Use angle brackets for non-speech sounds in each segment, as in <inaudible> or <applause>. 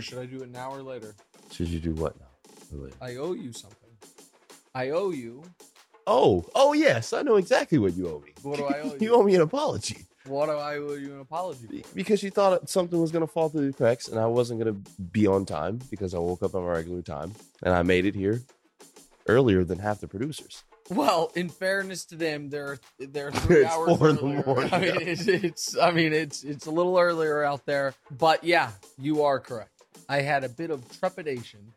Should I do it now or later? Should you do what now? Really? I owe you something. I owe you. Oh, oh yes, I know exactly what you owe me. What do I owe <laughs> you you? owe me an apology What do I owe you an apology for? because you thought something was gonna fall through the cracks, and I wasn't gonna be on time because I woke up on my regular time, and I made it here earlier than half the producers. Well, in fairness to them, they're they're <laughs> three It's hours four in the morning, I mean, it's, it's I mean it's it's a little earlier out there, but yeah, you are correct. I had a bit of trepidation.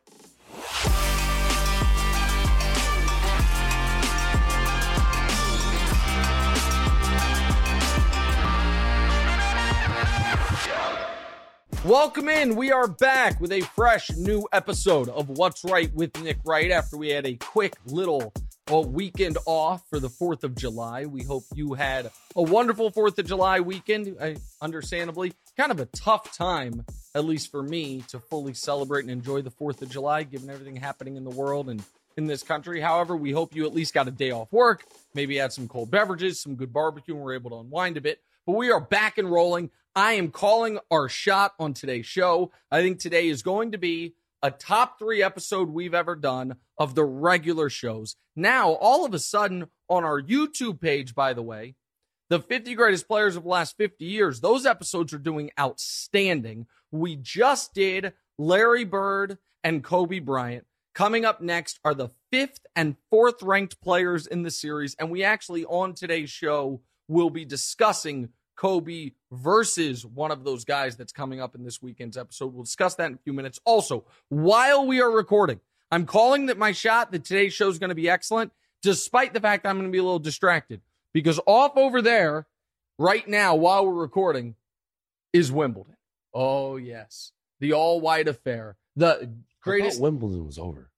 Welcome in. We are back with a fresh new episode of What's Wright with Nick Wright after we had a quick little well, weekend off for the 4th of July. We hope you had a wonderful 4th of July weekend. I, understandably, kind of a tough time, at least for me, to fully celebrate and enjoy the 4th of July, given everything happening in the world and in this country. However, we hope you at least got a day off work, maybe had some cold beverages, some good barbecue, and were able to unwind a bit. But we are back and rolling. I am calling our shot on today's show. I think today is going to be a top three episode we've ever done of the regular shows. Now, all of a sudden, on our YouTube page, by the way, the 50 greatest players of the last 50 years, those episodes are doing outstanding. We just did Larry Bird and Kobe Bryant. Coming up next are the fifth and fourth ranked players in the series. And we actually, on today's show, will be discussing Kobe versus one of those guys that's coming up in this weekend's episode. We'll discuss that in a few minutes. Also, while we are recording, I'm calling that my shot that today's show is going to be excellent, despite the fact I'm going to be a little distracted because off over there right now while we're recording is Wimbledon. Oh, yes. The all white affair. The I thought greatest. Wimbledon was over.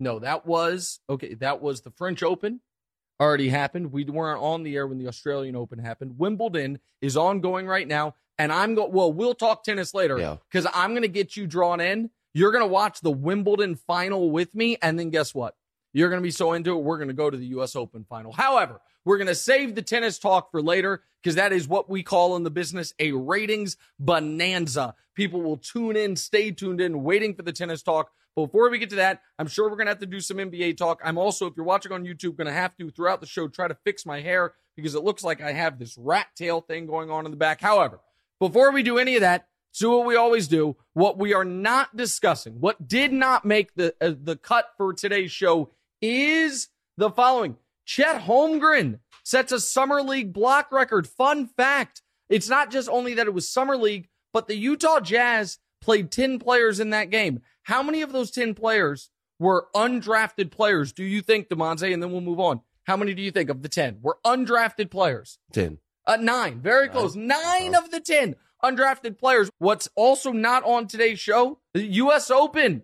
No, that was okay. That was the French Open. Already happened. We weren't on the air when the Australian Open happened. Wimbledon is ongoing right now, and I'm going. Well, we'll talk tennis later Yeah. because I'm going to get you drawn in. You're going to watch the Wimbledon final with me, and then guess what? You're going to be so into it. We're going to go to the U.S. Open final. However, we're going to save the tennis talk for later because that is what we call in the business a ratings bonanza. People will tune in, stay tuned in, waiting for the tennis talk. Before we get to that, I'm sure we're going to have to do some NBA talk. I'm also, if you're watching on YouTube, going to have to, throughout the show, try to fix my hair because it looks like I have this rat tail thing going on in the back. However, before we do any of that, do what we always do. What we are not discussing, what did not make the uh, the cut for today's show, is the following: Chet Holmgren sets a summer league block record. Fun fact: it's not just only that it was summer league, but the Utah Jazz played ten players in that game. How many of those ten players were undrafted players? Do you think, Damonza? And then we'll move on. How many do you think of the ten were undrafted players? Ten. Uh, nine. Very Nine. close. Nine Uh-huh. of the 10 undrafted players. What's also not on today's show, the U.S. Open.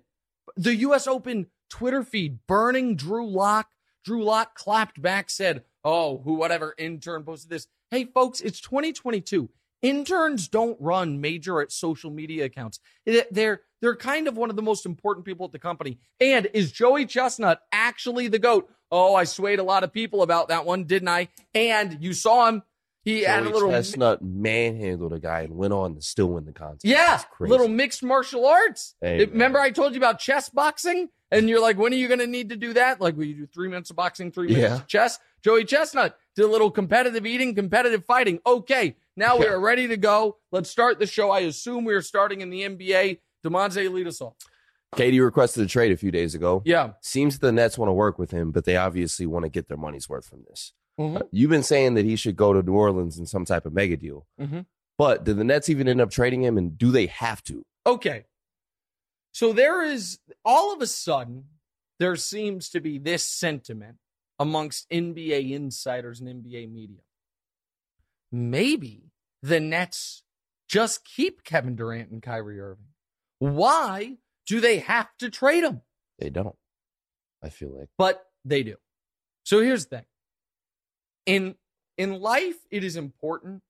The U.S. Open Twitter feed burning Drew Lock. Drew Lock clapped back, said, Oh, who, whatever intern posted this. Hey, folks, it's 2022. Interns don't run major at social media accounts. They- They're they're kind of one of the most important people at the company. And is Joey Chestnut actually the goat? Oh, I swayed a lot of people about that one, didn't I? And you saw him. He had a Joey little Chestnut manhandled a guy and went on to still win the contest. yeah, crazy. little mixed martial arts. Hey, remember, man. I told you about chess boxing, and you're like, when are you going to need to do that? Like, will you do three minutes of boxing, three minutes Yeah. of chess? Joey Chestnut did a little competitive eating, competitive fighting. Okay, now we are ready to go. Let's start the show. I assume we are starting in the NBA. Damonza, lead us off. KD requested a trade a few days ago. Yeah. Seems the Nets want to work with him, but they obviously want to get their money's worth from this. Mhm. You've been saying that he should go to New Orleans in some type of mega deal. Mhm. But did the Nets even end up trading him, and do they have to? Okay. So there is all of a sudden there seems to be this sentiment amongst NBA insiders and NBA media. Maybe the Nets just keep Kevin Durant and Kyrie Irving. Why do they have to trade them? They don't. I feel like. But they do. So here's the thing. In in life, it is important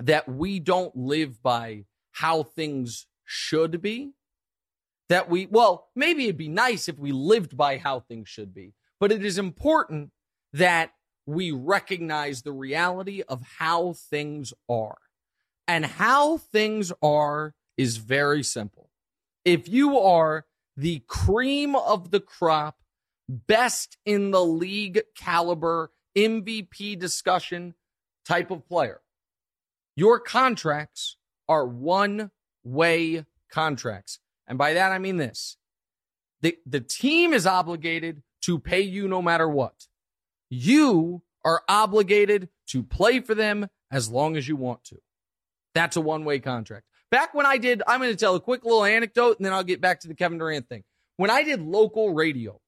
that we don't live by how things should be. That we well, maybe it'd be nice if we lived by how things should be, but it is important that we recognize the reality of how things are. And how things are is very simple. If you are the cream of the crop, best in the league caliber, MVP discussion type of player, your contracts are one way contracts. And by that, I mean this the, the team is obligated to pay you no matter what. You are obligated to play for them as long as you want to. That's a one way contract. Back when I did, I'm going to tell a quick little anecdote and then I'll get back to the Kevin Durant thing. When I did local radio,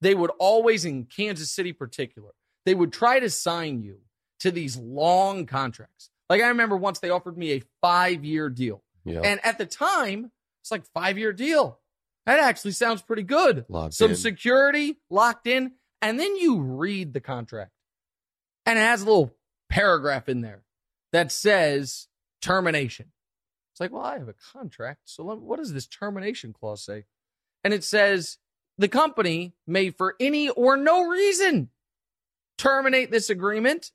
they would always, in Kansas City particular, they would try to sign you to these long contracts. Like I remember once they offered me a five year deal. Yeah. And at the time, it's like five year deal. That actually sounds pretty good. Locked Some in. security locked in. And then you read the contract and it has a little paragraph in there that says termination. It's like, well, I have a contract. So let, what does this termination clause say? And it says the company may, for any or no reason, terminate this agreement.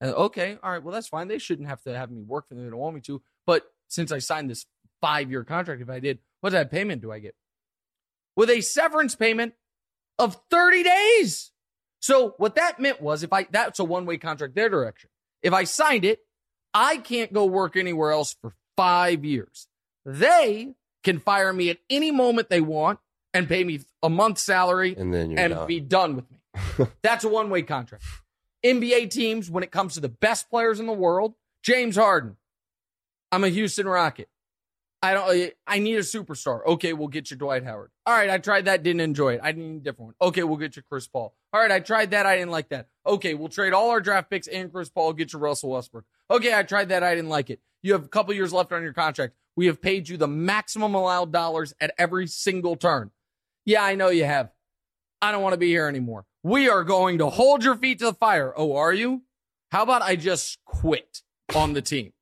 And, okay, all right, well, that's fine. They shouldn't have to have me work for them. They don't want me to. But since I signed this five year contract, if I did, what type of payment do I get? With a severance payment of 30 days. So what that meant was if I, that's a one way contract their direction. If I signed it, I can't go work anywhere else for five years. They can fire me at any moment they want and pay me a month's salary and then you're and done. be done with me. <laughs> That's a one way contract. NBA teams, when it comes to the best players in the world, James Harden. I'm a Houston Rocket. I don't. Uh, I need a superstar. Okay, we'll get you Dwight Howard. All right, I tried that, didn't enjoy it. I need a different one. Okay, we'll get you Chris Paul. All right, I tried that, I didn't like that. Okay, we'll trade all our draft picks and Chris Paul, get you Russell Westbrook. Okay, I tried that, I didn't like it. You have a couple years left on your contract. We have paid you the maximum allowed dollars at every single turn. Yeah, I know you have. I don't want to be here anymore. We are going to hold your feet to the fire. Oh, are you? How about I just quit on the team?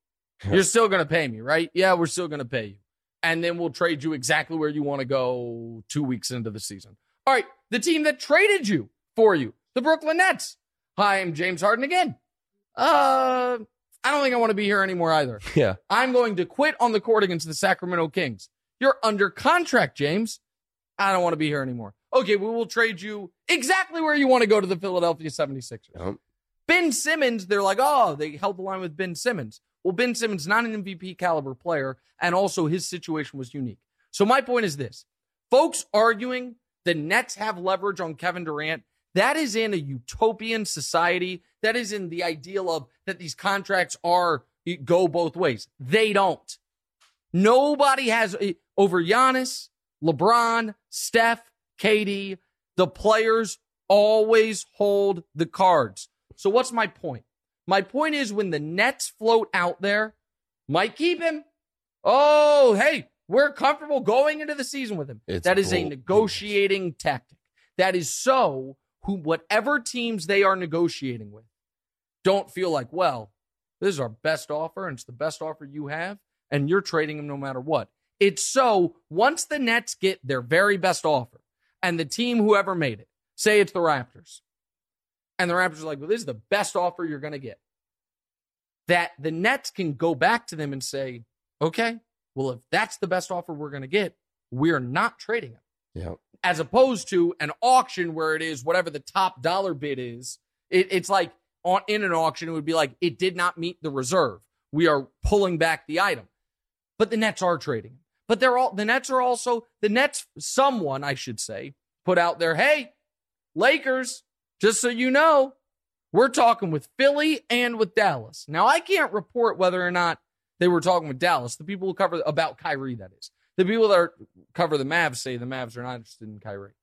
You're still going to pay me, right? Yeah, we're still going to pay you. And then we'll trade you exactly where you want to go two weeks into the season. All right. The team that traded you for you, the Brooklyn Nets. Hi, I'm James Harden again. Uh, I don't think I want to be here anymore either. <laughs> yeah. I'm going to quit on the court against the Sacramento Kings. You're under contract, James. I don't want to be here anymore. Okay, we will trade you exactly where you want to go to the Philadelphia 76ers. Yep. Ben Simmons, they're like, oh, they held the line with Ben Simmons. Well, Ben Simmons, not an MVP caliber player, and also his situation was unique. So my point is this folks arguing the Nets have leverage on Kevin Durant. That is in a utopian society. That is in the ideal of that these contracts are go both ways. They don't. Nobody has eh, over Giannis, LeBron, Steph, KD. The players always hold the cards. So what's my point? My point is when the Nets float out there, might keep him. Oh, hey, we're comfortable going into the season with him. It's that is a bull- negotiating tactic. That is so who whatever teams they are negotiating with don't feel like, well, this is our best offer and it's the best offer you have and you're trading him no matter what. It's so once the Nets get their very best offer and the team whoever made it, say it's the Raptors, and the Raptors are like, well, this is the best offer you're going to get. That the Nets can go back to them and say, okay, well, if that's the best offer we're going to get, we're not trading him. Yeah. As opposed to an auction where it is whatever the top dollar bid is. It, it's like on in an auction, it would be like it did not meet the reserve. We are pulling back the item. But the Nets are trading. But they're all the Nets are also the Nets, someone, I should say, put out there, hey, Lakers, just so you know, we're talking with Philly and with Dallas. Now, I can't report whether or not they were talking with Dallas. The people who cover about Kyrie, that is. The people that are, cover the Mavs say the Mavs are not interested in Kyrie.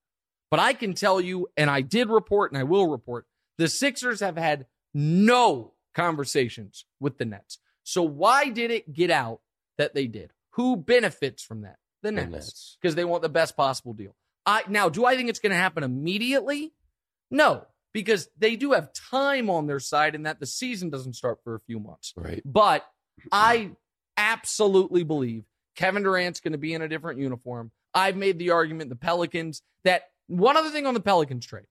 But I can tell you, and I did report and I will report, the Sixers have had no conversations with the Nets. So why did it get out that they did? Who benefits from that? The The Nets. Nets. Because they want the best possible deal. I now do I think it's going to happen immediately? No, because they do have time on their side and that the season doesn't start for a few months. Right. But I absolutely believe Kevin Durant's going to be in a different uniform. I've made the argument the Pelicans that one other thing on the Pelicans trade.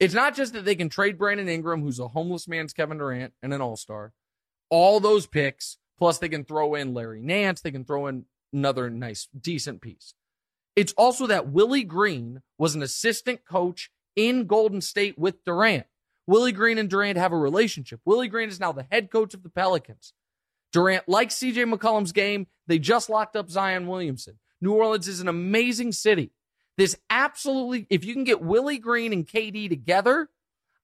It's not just that they can trade Brandon Ingram, who's a homeless man's Kevin Durant and an all star, all those picks, plus they can throw in Larry Nance, they can throw in another nice, decent piece. It's also that Willie Green was an assistant coach in Golden State with Durant. Willie Green and Durant have a relationship. Willie Green is now the head coach of the Pelicans. Durant likes CJ McCollum's game. They just locked up Zion Williamson. New Orleans is an amazing city. This absolutely, if you can get Willie Green and KD together,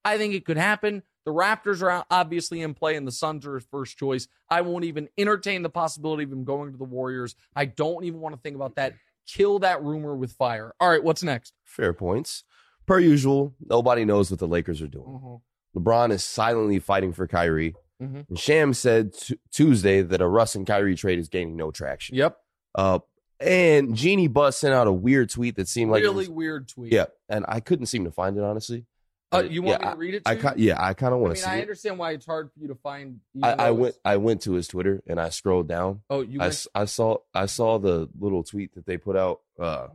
I think it could happen. The Raptors are obviously in play, and the Suns are his first choice. I won't even entertain the possibility of him going to the Warriors. I don't even want to think about that. Kill that rumor with fire. All right, what's next? Fair points. Per usual, nobody knows what the Lakers are doing. Mm-hmm. LeBron is silently fighting for Kyrie. Mhm. And Shams said t- Tuesday that a Russ and Kyrie trade is gaining no traction. Yep. Uh, and Jeanie Buss sent out a weird tweet that seemed like it really weird tweet. yeah, and I couldn't seem to find it honestly. Uh, you want yeah, me to read it? I, to I yeah, I kind of want to see I it. understand why it's hard for you to find. I, I went I went to his Twitter and I scrolled down. Oh, you I, went. I saw I saw the little tweet that they put out. Uh,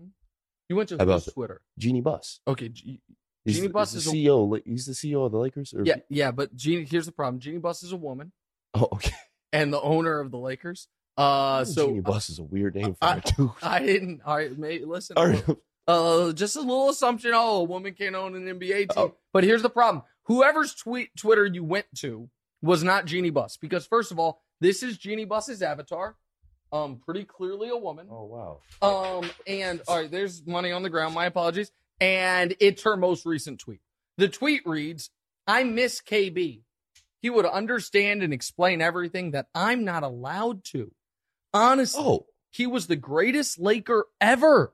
you went to about whose Twitter? Jeanie Buss. Okay. G- He's, Jeanie the- Buss he's is a- the CEO. of- He's the CEO of the Lakers. Or, Yeah, yeah, but Jeanie. Here's the problem. Jeanie Buss is a woman <laughs> Oh, okay. and the owner of the Lakers. Uh, so Jeanie Buss is a weird name for I- a dude. I didn't. All right, mate, listen. All right. <laughs> Uh, just a little assumption. Oh, a woman can't own an NBA team. Oh. But here's the problem: whoever's tweet Twitter you went to was not Jeanie Buss, because first of all, this is Jeanie Buss's avatar. Um, pretty clearly a woman. Oh wow. Um, and all right, there's money on the ground. My apologies. And it's her most recent tweet. The tweet reads, I miss KB. He would understand and explain everything that I'm not allowed to. Honestly, Oh, he was the greatest Laker ever.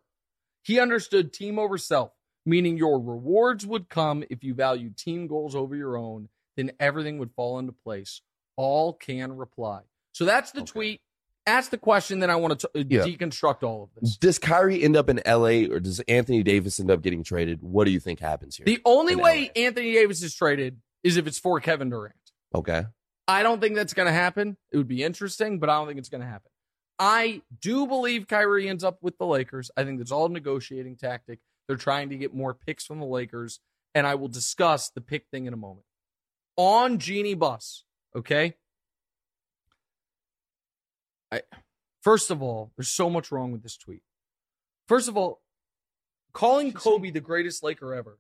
He understood team over self, meaning your rewards would come if you value team goals over your own, then everything would fall into place. All can reply. So that's the Okay. tweet. Ask the question, then I want to uh, Yeah. deconstruct all of this. does Kyrie end up in LA or does Anthony Davis end up getting traded? What do you think happens here? The only way LA. Anthony Davis is traded is if it's for Kevin Durant. okay. I don't think that's going to happen. It would be interesting, but I don't think it's going to happen. I do believe Kyrie ends up with the Lakers. I think that's all a negotiating tactic. They're trying to get more picks from the Lakers, and I will discuss the pick thing in a moment. On Jeanie Buss, okay? I first of all, there's so much wrong with this tweet. First of all, calling Kobe the greatest Laker ever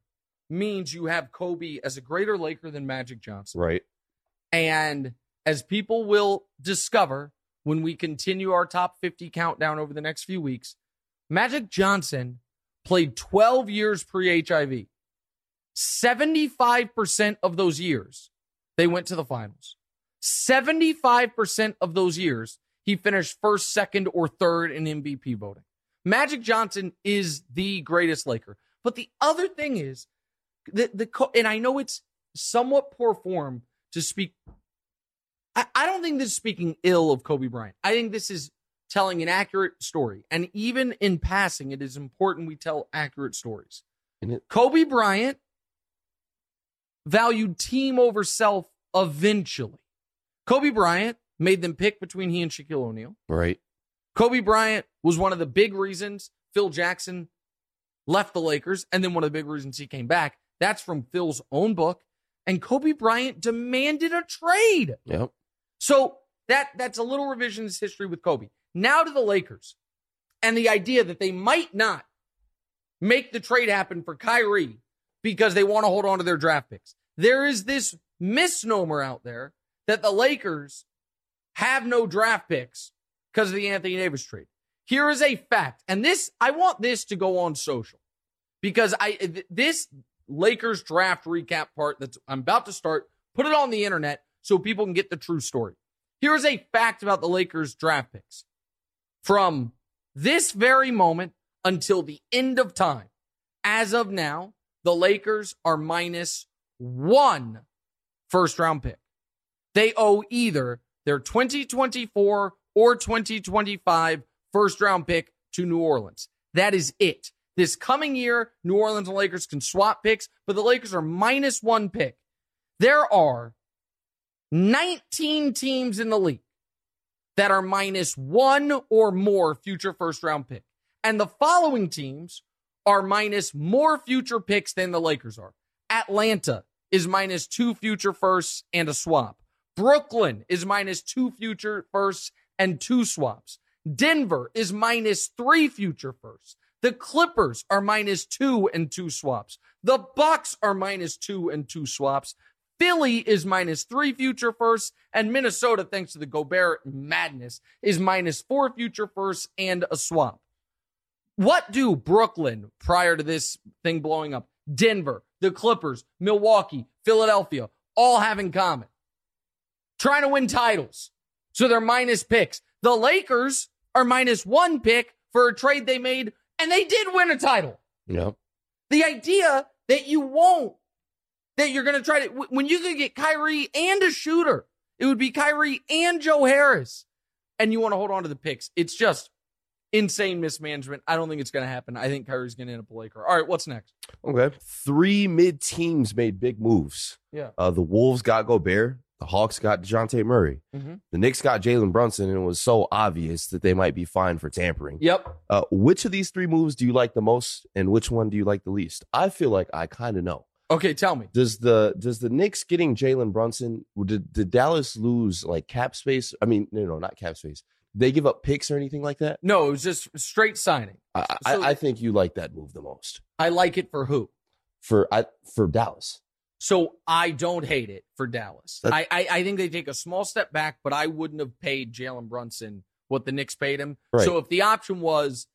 means you have Kobe as a greater Laker than Magic Johnson. Right. And as people will discover when we continue our top 50 countdown over the next few weeks, Magic Johnson played 12 years pre HIV. 75% of those years, they went to the finals. 75% of those years, he finished first, second, or third in MVP voting. Magic Johnson is the greatest Laker. But the other thing is, the, the and I know it's somewhat poor form to speak. I, I don't think this is speaking ill of Kobe Bryant. I think this is telling an accurate story. And even in passing, it is important we tell accurate stories. It, Kobe Bryant valued team over self eventually. Kobe Bryant made them pick between he and Shaquille O'Neal. right. Kobe Bryant was one of the big reasons Phil Jackson left the Lakers, and then one of the big reasons he came back. That's from Phil's own book. And Kobe Bryant demanded a trade. Yep. So that that's a little revisionist history with Kobe. Now to the Lakers and the idea that they might not make the trade happen for Kyrie because they want to hold on to their draft picks. There is this misnomer out there that the Lakers have no draft picks because of the Anthony Davis trade. Here is a fact, and this I want this to go on social because I th- this Lakers draft recap part that I'm about to start, put it on the internet so people can get the true story. Here is a fact about the Lakers draft picks. From this very moment until the end of time, as of now, the Lakers are minus one first round pick. They owe either their 2024 or 2025 first round pick to New Orleans. That is it. This coming year, New Orleans and Lakers can swap picks, but the Lakers are minus one pick. There are 19 teams in the league that are minus one or more future first round pick. And the following teams are minus more future picks than the Lakers are. Atlanta is minus two future firsts and a swap. Brooklyn is minus two future firsts and two swaps. Denver is minus three future firsts. The Clippers are minus two and two swaps. The Bucks are minus two and two swaps. Philly is minus three future firsts, and Minnesota, thanks to the Gobert madness, is minus four future firsts and a swap. What do Brooklyn, prior to this thing blowing up, Denver, the Clippers, Milwaukee, Philadelphia, all have in common? Trying to win titles. So they're minus picks. The Lakers are minus one pick for a trade they made, and they did win a title. Yep. The idea that you won't, that you're going to try to, when you could get Kyrie and a shooter, it would be Kyrie and Joe Harris, and you want to hold on to the picks. It's just insane mismanagement. I don't think it's going to happen. I think Kyrie's going to end up a Laker. All right, what's next? Okay. Three mid teams made big moves. Yeah. Uh, the Wolves got Gobert. The Hawks got DeJounte Murray. Mm-hmm. The Knicks got Jalen Brunson, and it was so obvious that they might be fined for tampering. Yep. Uh, which of these three moves do you like the most, and which one do you like the least? I feel like I kind of know. Okay, tell me. Does the does the Knicks getting Jalen Brunson? Did, did Dallas lose like cap space? I mean, no, no, not cap space. They give up picks or anything like that? No, it was just straight signing. I, So- I, I think you like that move the most I like it for who? for I, for Dallas. So I don't hate it for Dallas. I, I I think they take a small step back, but I wouldn't have paid Jalen Brunson what the Knicks paid him. Right. So if the option was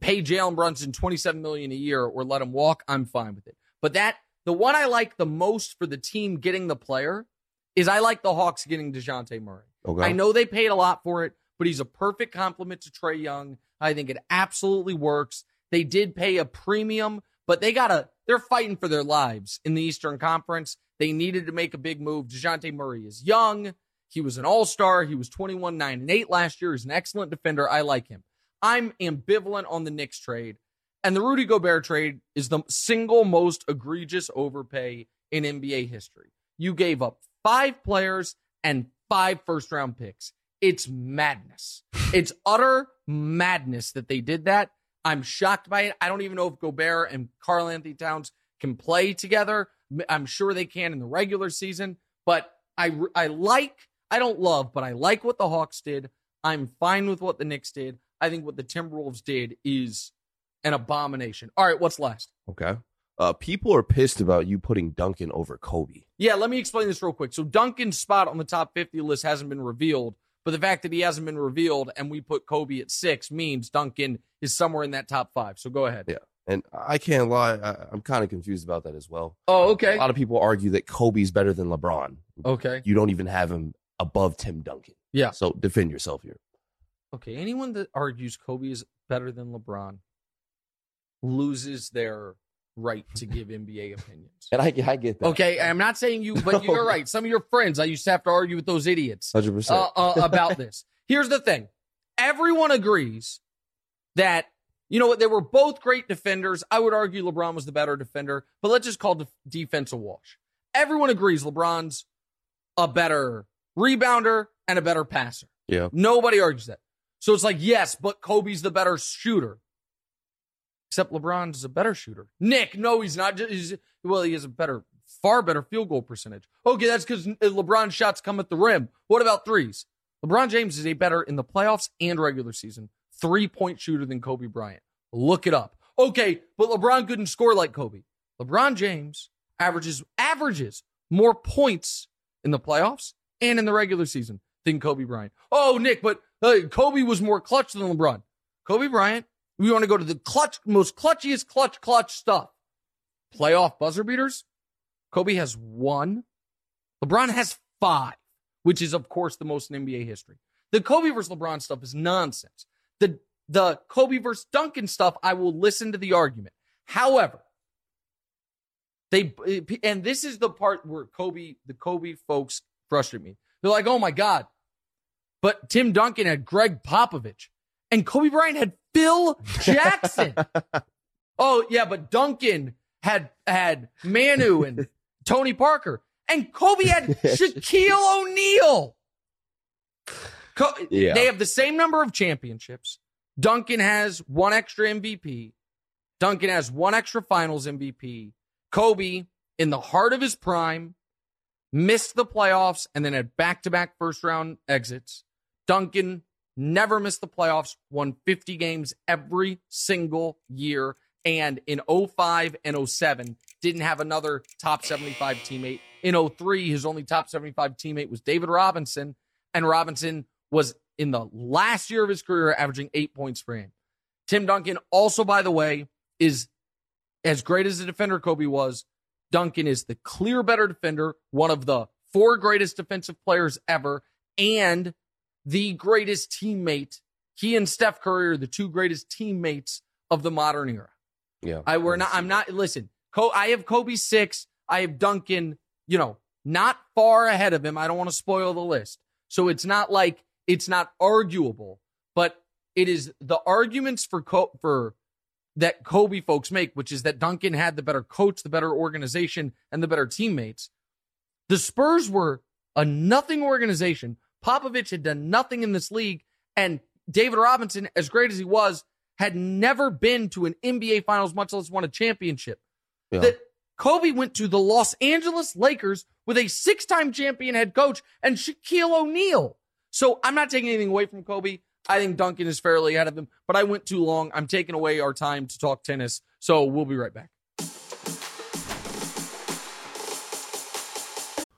pay Jalen Brunson twenty seven million a year or let him walk, I'm fine with it. But that the one I like the most for the team getting the player is I like the Hawks getting Dejounte Murray. Okay. I know they paid a lot for it, but he's a perfect complement to Trae Young. I think it absolutely works. They did pay a premium, but they gotta they're fighting for their lives in the Eastern Conference. They needed to make a big move. DeJounte Murray is young. He was an all-star. He was 21, 9, and 8 last year. He's an excellent defender. I like him. I'm ambivalent on the Knicks trade. And the Rudy Gobert trade is the single most egregious overpay in NBA history. You gave up five players and five first round picks. It's madness. It's utter madness that they did that. I'm shocked by it. I don't even know if Gobert and Karl-Anthony Towns can play together. I'm sure they can in the regular season, but I I like I don't love, but I like what the Hawks did. I'm fine with what the Knicks did. I think what the Timberwolves did is an abomination. All right, what's last? Okay. Uh, people are pissed about you putting Duncan over Kobe. Yeah, let me explain this real quick. So Duncan's spot on the top 50 list hasn't been revealed, but the fact that he hasn't been revealed and we put Kobe at six means Duncan is somewhere in that top five. So go ahead. Yeah. And I can't lie, I, I'm kind of confused about that as well. Oh, okay. A lot of people argue that Kobe's better than LeBron. Okay. You don't even have him above Tim Duncan. Yeah. So defend yourself here. Okay. Anyone that argues Kobe is better than LeBron loses their right to give NBA opinions. And I, I get that. Okay. I'm not saying you, but you're <laughs> right. Some of your friends, I used to have to argue with those idiots. 100%. uh, uh, about <laughs> this. Here's the thing everyone agrees that, you know what, they were both great defenders. I would argue LeBron was the better defender, but let's just call def- defense a wash. Everyone agrees LeBron's a better rebounder and a better passer. yeah. Nobody argues that. So it's like, yes, but Kobe's the better shooter. Except LeBron's a better shooter. Nick, no, he's not. He's, well, he has a better, far better field goal percentage. Okay, that's because LeBron's shots come at the rim. What about threes? LeBron James is a better in the playoffs and regular season three point shooter than Kobe Bryant. Look it up. Okay, but LeBron couldn't score like Kobe. LeBron James averages averages more points in the playoffs and in the regular season than Kobe Bryant. Oh, Nick, but uh, Kobe was more clutch than LeBron. Kobe Bryant, we want to go to the clutch, most clutchiest clutch, clutch stuff. Playoff buzzer beaters. Kobe has one. LeBron has five, which is, of course, the most in NBA history. The Kobe versus LeBron stuff is nonsense. The, the Kobe versus Duncan stuff, I will listen to the argument. However, they, and this is the part where Kobe, the Kobe folks frustrate me. They're like, oh my God. But Tim Duncan had Gregg Popovich and Kobe Bryant had Phil Jackson. <laughs> oh yeah, but Duncan had had Manu and Tony Parker, and Kobe had <laughs> Shaquille O'Neal. Co- Yeah. They have the same number of championships. Duncan has one extra MVP. Duncan has one extra finals MVP. Kobe, in the heart of his prime, missed the playoffs and then had back to back first round exits. Duncan never missed the playoffs, won 50 games every single year. And in 05 and 07, didn't have another top 75 teammate. In 03, his only top 75 teammate was David Robinson. And Robinson was in the last year of his career averaging eight points per game. Tim Duncan, also, by the way, is as great as a defender Kobe was. Duncan is the clear better defender, one of the four greatest defensive players ever, and the greatest teammate. He and Steph Curry are the two greatest teammates of the modern era. Yeah. I we're not. I'm not. Listen, I have Kobe six. I have Duncan. You know, not far ahead of him. I don't want to spoil the list. So it's not like it's not arguable, but it is the arguments for for that Kobe folks make, which is that Duncan had the better coach, the better organization, and the better teammates. The Spurs were a nothing organization. Popovich had done nothing in this league, and David Robinson, as great as he was, had never been to an NBA Finals, much less won a championship. Yeah. That Kobe went to the Los Angeles Lakers with a six-time champion head coach and Shaquille O'Neal. So I'm not taking anything away from Kobe. I think Duncan is fairly ahead of him, but I went too long. I'm taking away our time to talk tennis. So we'll be right back.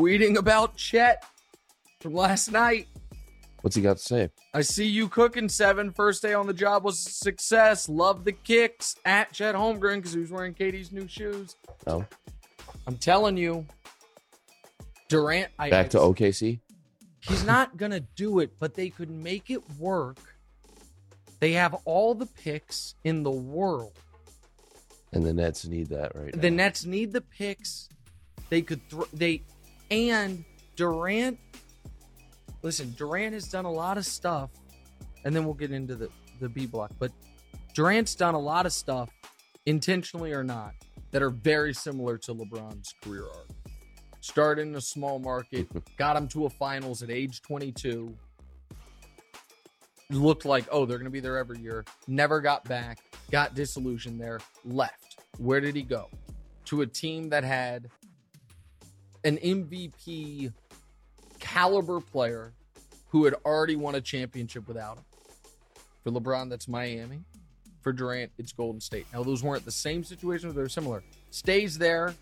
tweeting about Chet from last night. What's he got to say? I see you cooking seven. First day on the job was a success. Love the kicks at Chet Holmgren because he was wearing KD's new shoes. Oh. I'm telling you, Durant. I, Back to OKC. He's not gonna do it, but they could make it work. They have all the picks in the world. And the Nets need that right The Nets need the picks. They could throw they and Durant listen, Durant has done a lot of stuff, and then we'll get into the, the B block, but Durant's done a lot of stuff, intentionally or not, that are very similar to LeBron's career arc started in a small market, <laughs> got him to a finals at age 22. Looked like, oh, they're going to be there every year. Never got back, got disillusioned there, left. Where did he go? To a team that had an MVP caliber player who had already won a championship without him. For LeBron, that's Miami. For Durant, it's Golden State. Now, those weren't the same situations, they're similar. Stays there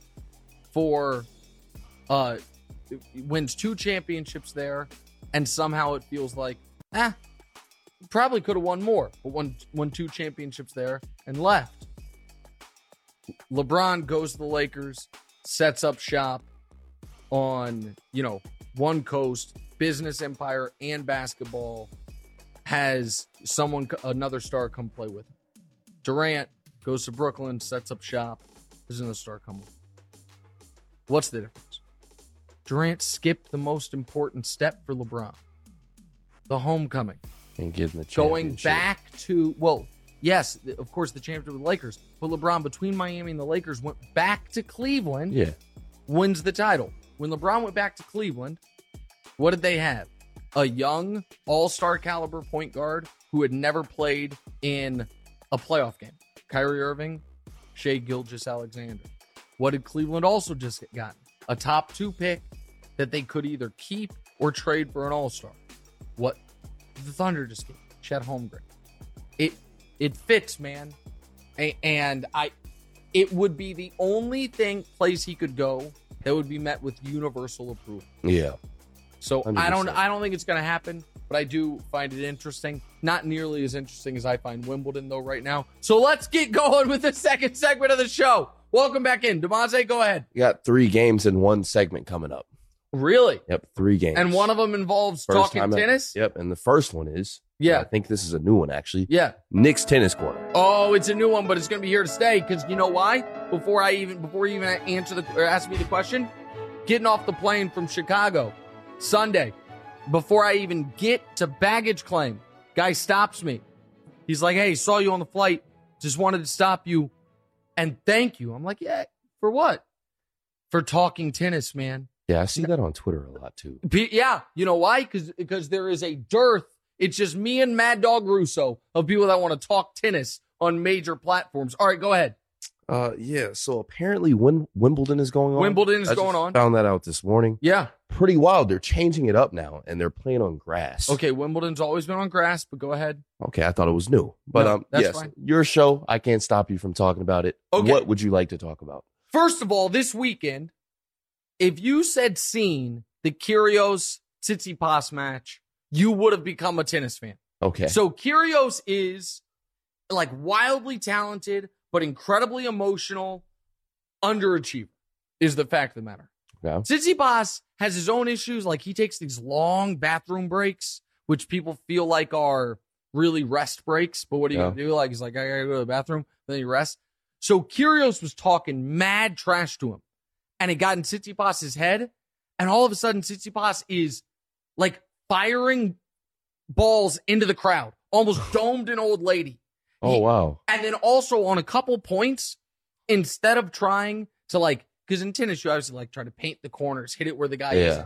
for uh, wins two championships there, and somehow it feels like, ah, probably could have won more, but won won two championships there and left. LeBron goes to the Lakers, sets up shop on you know one coast, business empire and basketball. Has someone another star come play with him. Durant goes to Brooklyn, sets up shop. There's another star come with. What's the difference? Durant skipped the most important step for LeBron the homecoming. And getting the Going back to, well, yes, of course, the championship with the Lakers, but LeBron between Miami and the Lakers went back to Cleveland. Yeah. Wins the title. When LeBron went back to Cleveland, what did they have? A young all star caliber point guard who had never played in a playoff game. Kyrie Irving Shai Gilgeous-Alexander. What did Cleveland also just get gotten? A top two pick that they could either keep or trade for an all star. What the Thunder just get? Chet Holmgren. It it fits, man. And I it would be the only thing place he could go that would be met with universal approval. Yeah. So I don't I don't think it's going to happen, but I do find it interesting. Not nearly as interesting as I find Wimbledon though right now. So let's get going with the second segment of the show. Welcome back in, Damonza. Go ahead. You got three games in one segment coming up. Really? Yep, three games. And one of them involves First talking tennis. Yep, and the first one is Yeah. I think this is a new one actually. Yeah. Nick's tennis corner. Oh, it's a new one, but it's going to be here to stay. Because you know why? Before I even before you even answer the or ask me the question, getting off the plane from Chicago Sunday, before I even get to baggage claim, guy stops me. He's like, "Hey, saw you on the flight. Just wanted to stop you and thank you." I'm like, "Yeah, for what? For talking tennis, man." Yeah, I see that on Twitter a lot too. Yeah, you know why? Because because there is a dearth. It's just me and Mad Dog Russo of people that want to talk tennis on major platforms. All right, go ahead. Uh, yeah. So apparently, Wim- Wimbledon is going on. Wimbledon is I going on. Found that out this morning. Yeah. Pretty wild. They're changing it up now, and they're playing on grass. Okay, Wimbledon's always been on grass, but go ahead. Okay, I thought it was new, but No, um, that's yes, fine. your show. I can't stop you from talking about it. Okay. What would you like to talk about? First of all, this weekend, if you said seen the Kyrgios Tsitsipas match, you would have become a tennis fan. Okay. So Kyrgios is like wildly talented, but incredibly emotional, underachiever is the fact of the matter. Okay. Tsitsipas has his own issues. Like he takes these long bathroom breaks, which people feel like are really rest breaks. But what are you Yeah. gonna do? Like he's like, I gotta go to the bathroom, then he rests. So Kyrgios was talking mad trash to him, and it got in Tsitsipas's head, and all of a sudden Tsitsipas is like firing balls into the crowd, almost domed an old lady. oh he- wow. And then also on a couple points, instead of trying to like, because in tennis you obviously like try to paint the corners, hit it where the guy is.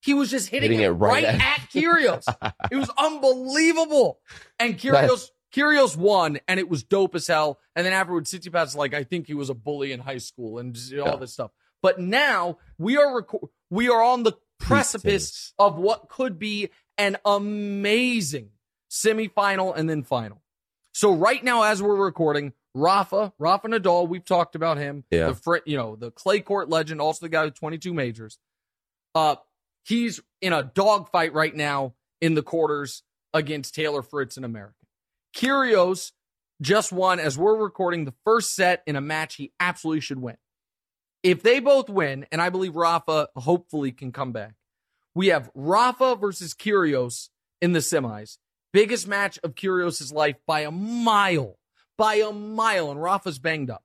He was just hitting, Hitting it, it right right, at- at, Kyrgios. <laughs> it was unbelievable. And Kyrgios, Kyrgios won, and it was dope as hell. And then afterwards, Tsitsipas like, I think he was a bully in high school and all Yeah. this stuff. But now we are reco- we are on the precipice of what could be an amazing semifinal and then final. So right now, as we're recording, Rafa, Rafa Nadal, we've talked about him. Yeah. The fr- you know, the clay court legend, also the guy with 22 majors. Uh, he's in a dogfight right now in the quarters against Taylor Fritz in America. Kyrgios just won as we're recording the first set in a match he absolutely should win. If they both win, and I believe Rafa hopefully can come back, we have Rafa versus Kyrgios in the semis. Biggest match of Kyrgios' life by a mile, by a mile, and Rafa's banged up.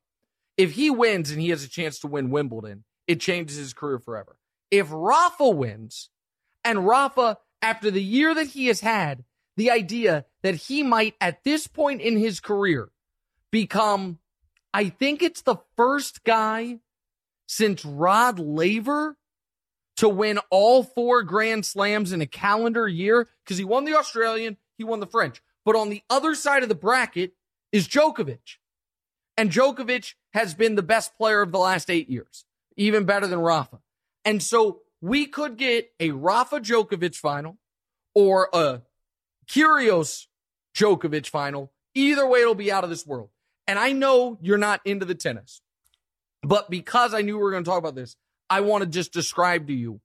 If he wins and he has a chance to win Wimbledon, it changes his career forever. If Rafa wins, and Rafa, after the year that he has had, the idea that he might, at this point in his career, become, I think it's the first guy since Rod Laver to win all four Grand Slams in a calendar year because he won the Australian, he won the French. But on the other side of the bracket is Djokovic. And Djokovic has been the best player of the last eight years, even better than Rafa. And so we could get a Rafa Djokovic final or a Kyrgios Djokovic final. Either way, it'll be out of this world. And I know you're not into the tennis, but because I knew we were going to talk about this, I want to just describe to you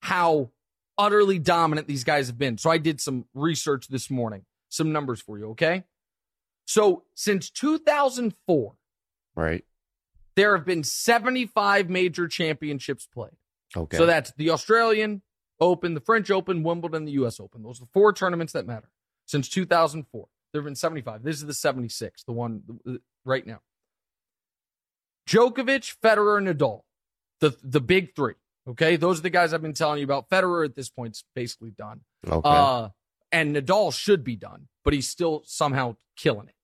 how utterly dominant these guys have been. So I did some research this morning, some numbers for you, okay? So since 2004, Right. there have been 75 major championships played. Okay. So that's the Australian Open, the French Open, Wimbledon, the US Open. Those are the four tournaments that matter since 2004. There have been 75. This is the 76, the one right now. Djokovic, Federer, Nadal, the the big three. Okay, those are the guys I've been telling you about. Federer at this point is basically done. okay. Uh, and Nadal should be done, but he's still somehow killing it.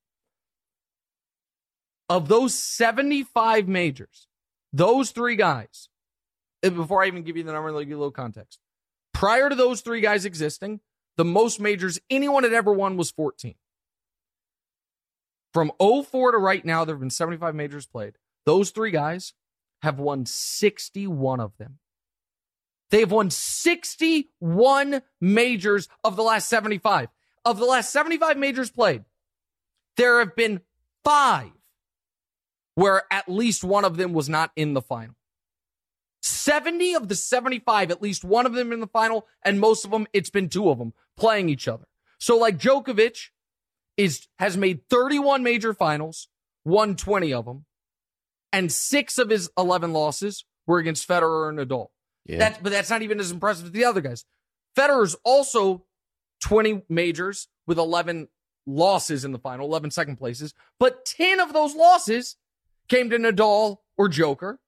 Of those 75 majors, those three guys, and before I even give you the number, let me give you a little context. Prior to those three guys existing, the most majors anyone had ever won was 14. From 04 to right now, there have been 75 majors played. Those three guys have won 61 of them. They have won 61 majors of the last 75. Of the last 75 majors played, there have been five where at least one of them was not in the final. 70 of the 75, at least one of them in the final, and most of them, it's been two of them playing each other. So like Djokovic is has made 31 major finals, won 20 of them, and six of his 11 losses were against Federer and Nadal. Yeah. That's, but that's not even as impressive as the other guys. Federer's also 20 majors with 11 losses in the final, 11 second places, but 10 of those losses came to Nadal or Joker.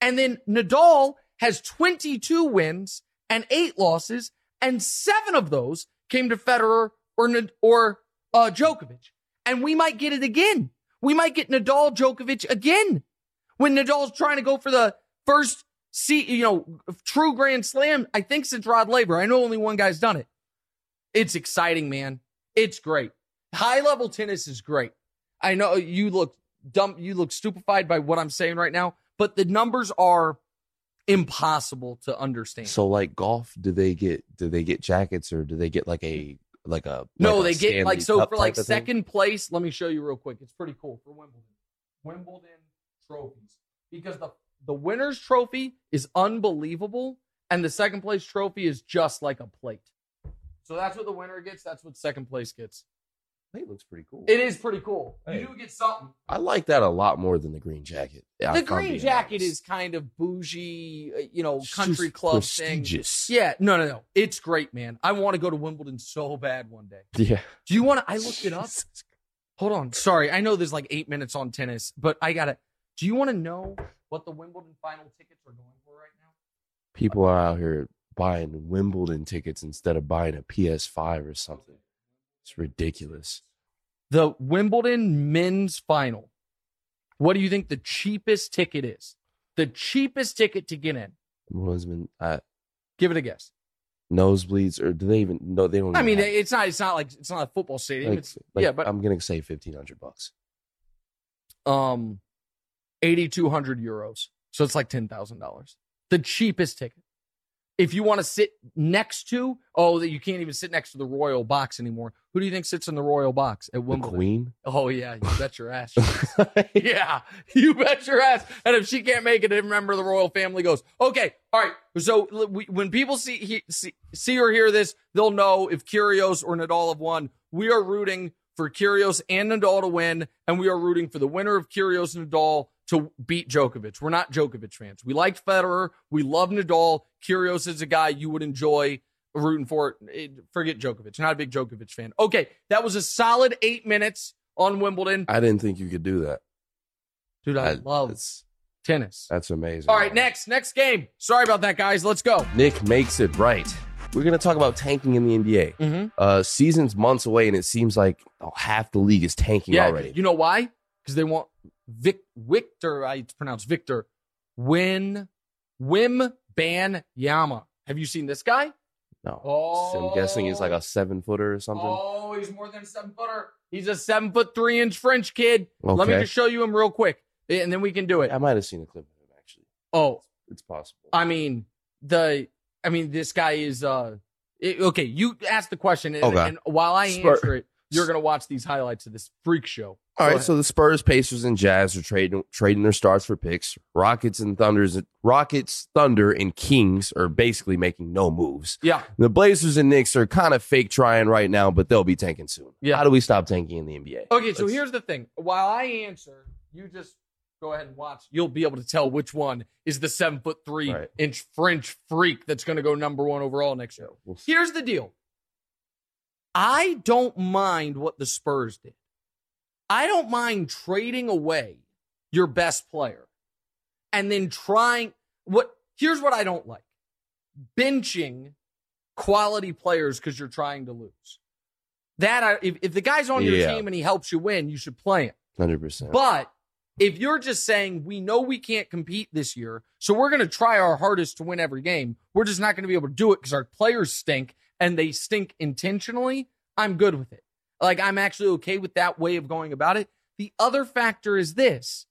And then Nadal has 22 wins and eight losses, and seven of those came to Federer or, or uh, Djokovic. And we might get it again. We might get Nadal Djokovic again when Nadal's trying to go for the first see, you know, true Grand Slam, I think since Rod Laver. I know only one guy's done it. It's exciting, man. It's great. High level tennis is great. I know you look dumb, you look stupefied by what I'm saying right now, but the numbers are impossible to understand. So like golf, do they get do they get jackets or do they get like a like a no, like they a get like so Cup for like second place. Let me show you real quick. It's pretty cool for Wimbledon. Wimbledon trophies because the the winner's trophy is unbelievable, and the second place trophy is just like a plate. So that's what the winner gets. That's what second place gets. It looks pretty cool. It is pretty cool. Hey. You do get something. I like that a lot more than the green jacket. Yeah, the green jacket honest. is kind of bougie, uh, you know, country club thing. Yeah, no, no, no. It's great, man. I want to go to Wimbledon so bad one day. <laughs> Yeah. Do you want to? I looked it up. Hold on. Sorry, I know there's like eight minutes on tennis, but I gotta. Do you want to know what the Wimbledon final tickets are going for right now? People are out here buying Wimbledon tickets instead of buying a PS5 or something. It's ridiculous. The Wimbledon men's final. What do you think the cheapest ticket is? The cheapest ticket to get in. Wimbledon, uh, Give it a guess. nosebleeds, or do they even? No, they don't. I mean, have- it's not. It's not like it's not a football stadium. like- it's like, yeah, but I'm gonna say fifteen hundred bucks. um, eighty two hundred euros. So it's like ten thousand dollars. The cheapest ticket. If you want to sit next to, oh, that you can't even sit next to the royal box anymore. Who do you think sits in the royal box at Wimbledon? The? Queen. Oh yeah, you bet your ass. <laughs> yeah, you bet your ass. And if she can't make it, a member of the royal family goes, okay, all right. So we, when people see, he, see see or hear this, they'll know if Kyrgios or Nadal have won. We are rooting for Kyrgios and Nadal to win, and we are rooting for the winner of Kyrgios and Nadal to beat Djokovic. We're not Djokovic fans. We liked Federer. We love Nadal. Kyrgios is a guy you would enjoy rooting for. Eh, Forget Djokovic. Not a big Djokovic fan. Okay, that was a solid eight minutes on Wimbledon. I didn't think you could do that. Dude, I That- love that's, tennis. that's amazing. All right, next, next game. Sorry about that, guys. Let's go. Nick makes it right. We're gonna talk about tanking in the NBA. Mm-hmm. Uh, season's months away, and it seems like oh, half the league is tanking Yeah, already. you know why? Because they want Vic Victor. I pronounce Victor. Win Wim Ban Yama. Have you seen this guy? no, Oh, I'm guessing he's like a seven footer or something. Oh, he's more than a seven footer. He's a seven foot three inch French kid. Okay. Let me just show you him real quick, and then we can do it. I might have seen a clip of him actually. Oh, It's possible. I mean the. I mean this guy is. uh it- Okay, you asked the question, and, Okay. and while I Spur- answer it, you're gonna watch these highlights of this freak show. All right, so the Spurs, Pacers, and Jazz are trading trading their stars for picks. Rockets and Thunders, Rockets, Thunder, and Kings are basically making no moves. yeah, The Blazers and Knicks are kind of fake trying right now, but they'll be tanking soon. Yeah. How do we stop tanking in the NBA? Okay, so Let's- here's the thing. While I answer, you just go ahead and watch. You'll be able to tell which one is the seven foot three Right. inch French freak that's going to go number one overall next year. We'll. Here's the deal. I don't mind what the Spurs did. I don't mind trading away your best player and then trying what here's what I don't like. Benching quality players because you're trying to lose. That I, if, if the guy's on your Yeah. team and he helps you win, you should play him. Hundred percent. But if you're just saying we know we can't compete this year, so we're going to try our hardest to win every game, we're just not going to be able to do it because our players stink and they stink intentionally. I'm good with it. Like I'm actually okay with that way of going about it. The other factor is this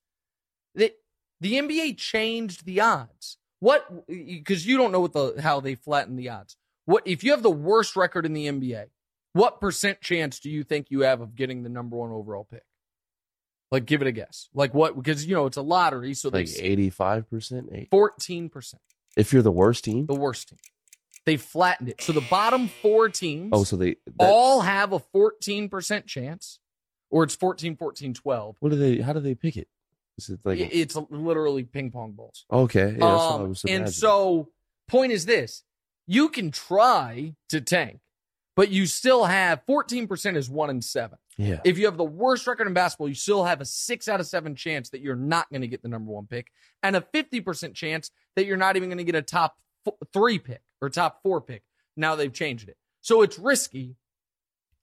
that the NBA changed the odds. What because you don't know what the how they flatten the odds. What if you have the worst record in the NBA? What percent chance do you think you have of getting the number one overall pick? Like, give it a guess. Like what? Because you know it's a lottery, so Like eighty five percent. fourteen percent, If you're the worst team. the worst team. They flattened it, so the bottom four teams Oh, so they. That, all have a fourteen percent chance, or it's 14, 14, 12. what do they? How do they pick it? Is it like? I- it's literally ping pong balls. okay. Yeah, that's what I Um, was and so, point is this: you can try to tank, but you still have fourteen percent is one in seven. yeah. If you have the worst record in basketball, you still have a six out of seven chance that you're not going to get the number one pick, and a fifty percent chance that you're not even going to get a top f- three pick or top four pick. Now they've changed it, so it's risky.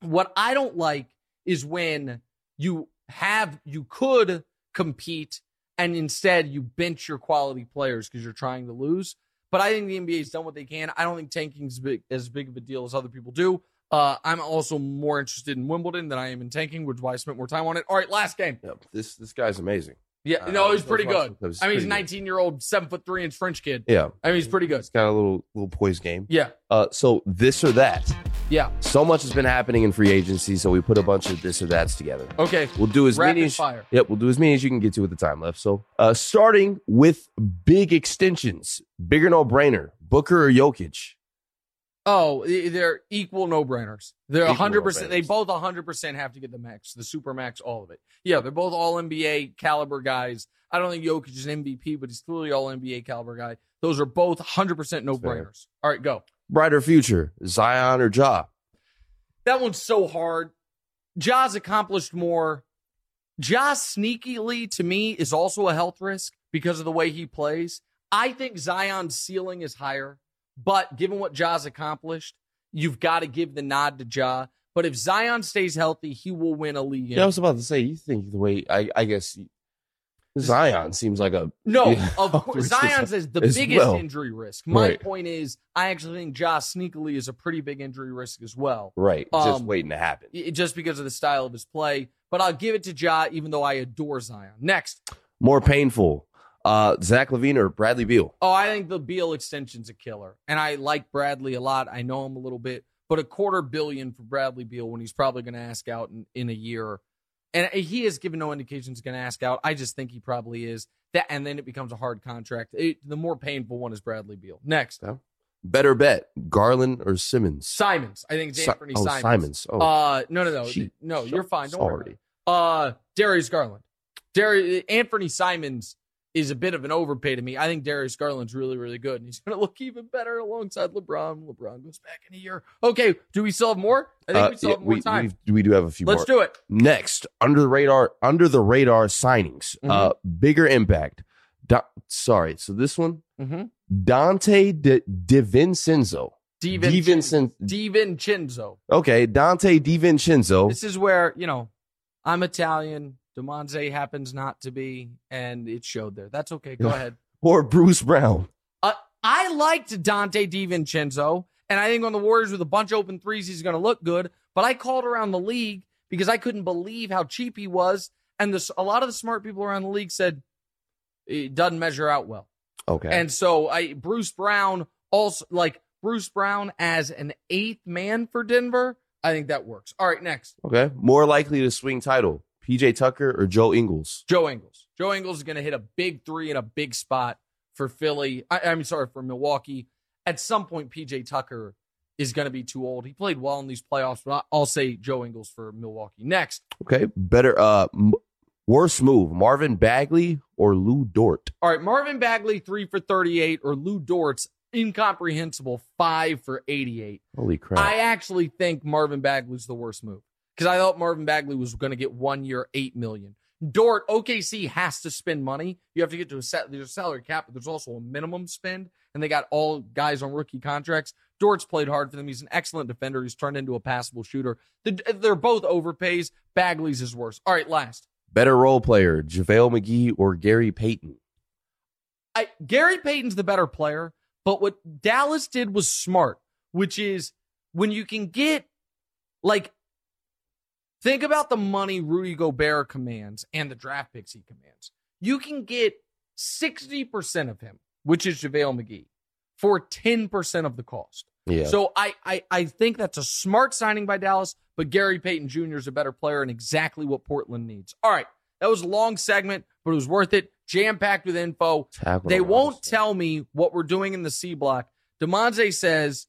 What I don't like is when you have you could compete and instead you bench your quality players because you're trying to lose. But I think the NBA's done what they can. I don't think tanking's big, as big of a deal as other people do. Uh, I'm also more interested in Wimbledon than I am in tanking, which is why I spent more time on it. All right, last game. Yeah, this this guy's amazing. Yeah, Uh, no, he's pretty good. awesome. That was I mean, he's pretty good. 19 year old, seven foot three inch French kid. Yeah, I mean, he's pretty good. he's got a little little poise game. Yeah, Uh, so this or that. yeah. So much has been happening in free agency, so we put a bunch of this or that's together. Okay, We'll do as rapid many as fire. Yep, we'll do as many as you can get to with the time left. So, uh, starting with big extensions, bigger no brainer, Booker or Jokic. Oh, they're equal no brainers. They're Equal 100%. They no-brainers. both 100% have to get the max, the super max, all of it. Yeah, they're both all NBA caliber guys. I don't think Jokic is an MVP, but he's clearly all NBA caliber guy. Those are both 100% no brainers. All right, go. Brighter future, Zion or Ja. That one's so hard. Ja's accomplished more. Ja sneakily to me is also a health risk because of the way he plays. I think Zion's ceiling is higher, but given what Ja's accomplished, you've got to give the nod to Ja. But if Zion stays healthy, he will win a league. Yeah, I was about to say, you think the way I, I guess Zion seems like a No, Yeah, <laughs> of course, <laughs> Zion's is the biggest well. injury risk. My Right. point is, I actually think Ja sneakily is a pretty big injury risk as well. right, just Um, waiting to happen. just because of the style of his play. But I'll give it to Ja, even though I adore Zion. Next. More painful, uh, Zach LaVine or Bradley Beal. Oh, I think the Beal extension's a killer. And I like Bradley a lot. I know him a little bit. But a quarter billion for Bradley Beal when he's probably going to ask out in, in a year. And he has given no indications he's going to ask out. I just think he probably is. That And then it becomes a hard contract. It, the more painful one is Bradley Beal. Next. Better bet, Garland or Simmons. Simons. I think it's Si- Anthony oh, Simons. Simons. Oh, Uh, no, no, no. Shit. No, you're fine. Don't sorry. it. Uh, Darius Garland. Darius Anthony Simons is a bit of an overpay to me. I think Darius Garland's really, really good, and he's <laughs> going to look even better alongside LeBron. LeBron goes back in a year. Okay, do we still have more? I think Uh, we still yeah, have more we, time. we've- do have a few Let's more. do it. Next, under the radar, under the radar signings, uh, bigger impact. Da- sorry, so this one, Mm-hmm. Donte Di, DiVincenzo. DiVincenzo. DiVincenzo. okay, Donte DiVincenzo. This is where you know I'm Italian. Damonza happens not to be, and it showed there. That's okay. Go ahead. or Bruce Brown. Uh, I liked Donte DiVincenzo, and I think on the Warriors with a bunch of open threes, he's going to look good. But I called around the league because I couldn't believe how cheap he was, and this, a lot of the smart people around the league said it doesn't measure out well. Okay. And so I Bruce Brown also like Bruce Brown as an eighth man for Denver. I think that works. All right, next okay. More likely to swing title, PJ Tucker or Joe Ingles. Joe Ingles. Joe Ingles is going to hit a big three in a big spot for Philly. I, I'm sorry for Milwaukee. At some point, PJ Tucker is going to be too old. He played well in these playoffs, but I'll say Joe Ingles for Milwaukee. Next, Okay. Better, uh, m- worst move, Marvin Bagley or Lu Dort. all right, Marvin Bagley three for 38 or Lu Dort's incomprehensible five for 88. Holy crap. I actually think Marvin Bagley's the worst move because I thought Marvin Bagley was going to get one year, eight million. Dort, OKC has to spend money. You have to get to a set. There's a salary cap, but there's also a minimum spend, and they got all guys on rookie contracts. Dort's played hard for them. He's an excellent defender. He's turned into a passable shooter. The- They're both overpays. Bagley's is worse. All right, last. Better role player, JaVale McGee or Gary Payton. I, Gary Payton's the better player, but what Dallas did was smart, which is when you can get like Think about the money Rudy Gobert commands and the draft picks he commands. You can get 60% of him, which is JaVale McGee, for 10% of the cost. Yeah. So I, I I think that's a smart signing by Dallas, but Gary Payton Jr. is a better player and exactly what Portland needs. All right. That was a long segment, but it was worth it. Jam packed with info. They won't tell me what we're doing in the C block. Damonza says